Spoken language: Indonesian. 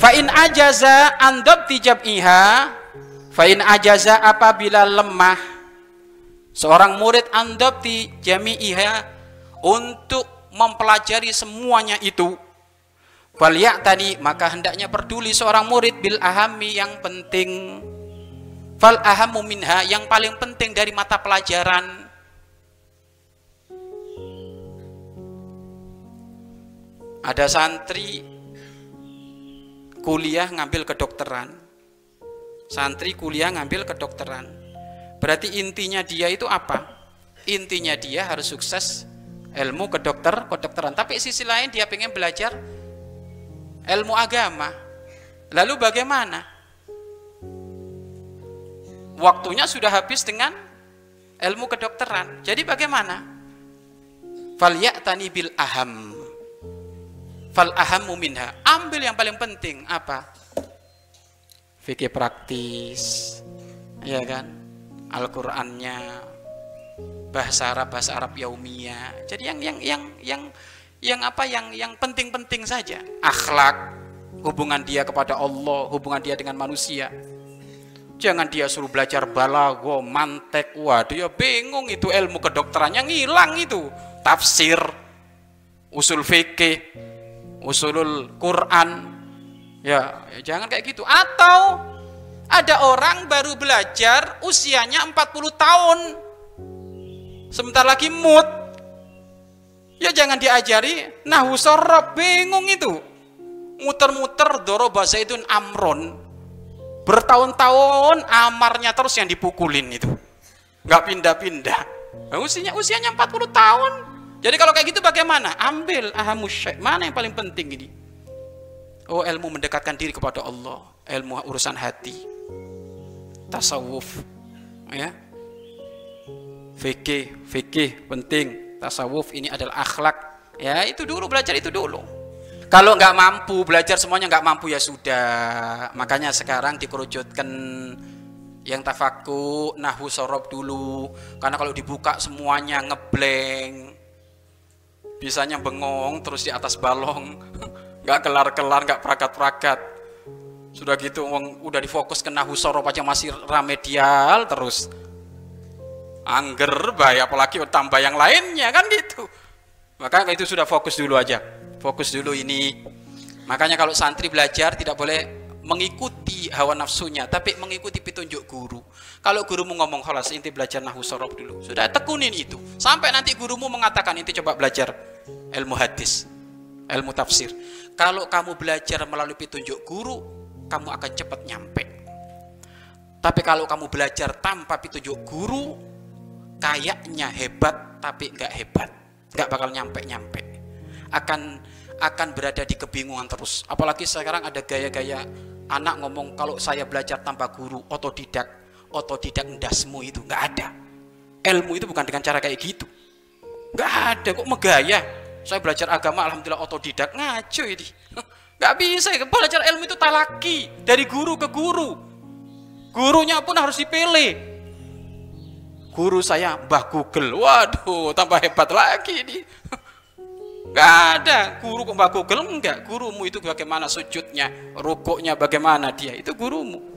Fa'in ajaza andab tijab iha Fa'in ajaza apabila lemah Seorang murid andab jami iha Untuk mempelajari semuanya itu. Waliyak tadi maka hendaknya peduli seorang murid bil ahami yang penting Fal ahamu minha yang paling penting dari mata pelajaran. Ada santri kuliah ngambil kedokteran. Santri kuliah ngambil kedokteran. Berarti intinya dia itu apa? Intinya dia harus sukses ilmu kedokter kedokteran. Tapi sisi lain dia pengen belajar ilmu agama. Lalu bagaimana waktunya sudah habis dengan ilmu kedokteran. Jadi bagaimana? Fal ya'tani bil aham. Fal ahamu minha. Ambil yang paling penting. Apa? Fikih praktis. Ya kan? Al-Qur'annya. Bahasa Arab bahasa Arab yaumiyah. Jadi yang yang yang yang yang apa? Yang yang penting-penting saja. Akhlak. Hubungan dia kepada Allah. Hubungan dia dengan manusia jangan dia suruh belajar balago mantek. Waduh ya bingung itu ilmu kedokterannya. Ngilang itu. Tafsir usul fikih usulul Quran. Ya, ya jangan kayak gitu. Atau ada orang baru belajar usianya 40 tahun. Sebentar lagi mut ya jangan diajari sorob bingung itu. Muter-muter doroba zaitun amron bertahun-tahun amarnya terus yang dipukulin itu nggak pindah-pindah usianya usianya 40 tahun jadi kalau kayak gitu bagaimana? Ambil ahamusyai. Mana yang paling penting ini? Oh ilmu mendekatkan diri kepada Allah. Ilmu urusan hati. Tasawuf. Ya. Fikih, fikih penting. Tasawuf ini adalah akhlak. Ya itu dulu belajar itu dulu. Kalau nggak mampu belajar semuanya nggak mampu ya sudah. Makanya sekarang dikerucutkan yang tafaku nahu sorob dulu. Karena kalau dibuka semuanya ngebleng. Bisanya bengong terus di atas balong. Nggak kelar-kelar nggak perakat-perakat sudah gitu udah difokus ke nahu sorob aja masih remedial terus. Angger bahaya apalagi tambah yang lainnya kan gitu. Maka itu sudah fokus dulu aja fokus dulu ini makanya kalau santri belajar tidak boleh mengikuti hawa nafsunya tapi mengikuti petunjuk guru kalau gurumu ngomong halas inti belajar nahu sorob dulu sudah tekunin itu sampai nanti gurumu mengatakan inti coba belajar ilmu hadis, ilmu tafsir. Kalau kamu belajar melalui petunjuk guru, kamu akan cepat nyampe. Tapi kalau kamu belajar tanpa petunjuk guru, kayaknya hebat tapi nggak hebat, nggak bakal nyampe-nyampe. Akan akan berada di kebingungan terus. Apalagi sekarang ada gaya-gaya anak ngomong kalau saya belajar tanpa guru, otodidak, otodidak ndasmu itu nggak ada. Ilmu itu bukan dengan cara kayak gitu. Nggak ada kok megaya saya belajar agama alhamdulillah otodidak ngaco ini nggak bisa belajar ilmu itu talaki dari guru ke guru gurunya pun harus dipilih guru saya Mbah Google waduh tambah hebat lagi ini nggak ada. Guru Mbah Google? Enggak gurumu itu bagaimana sujudnya? Rukuknya bagaimana dia? Itu gurumu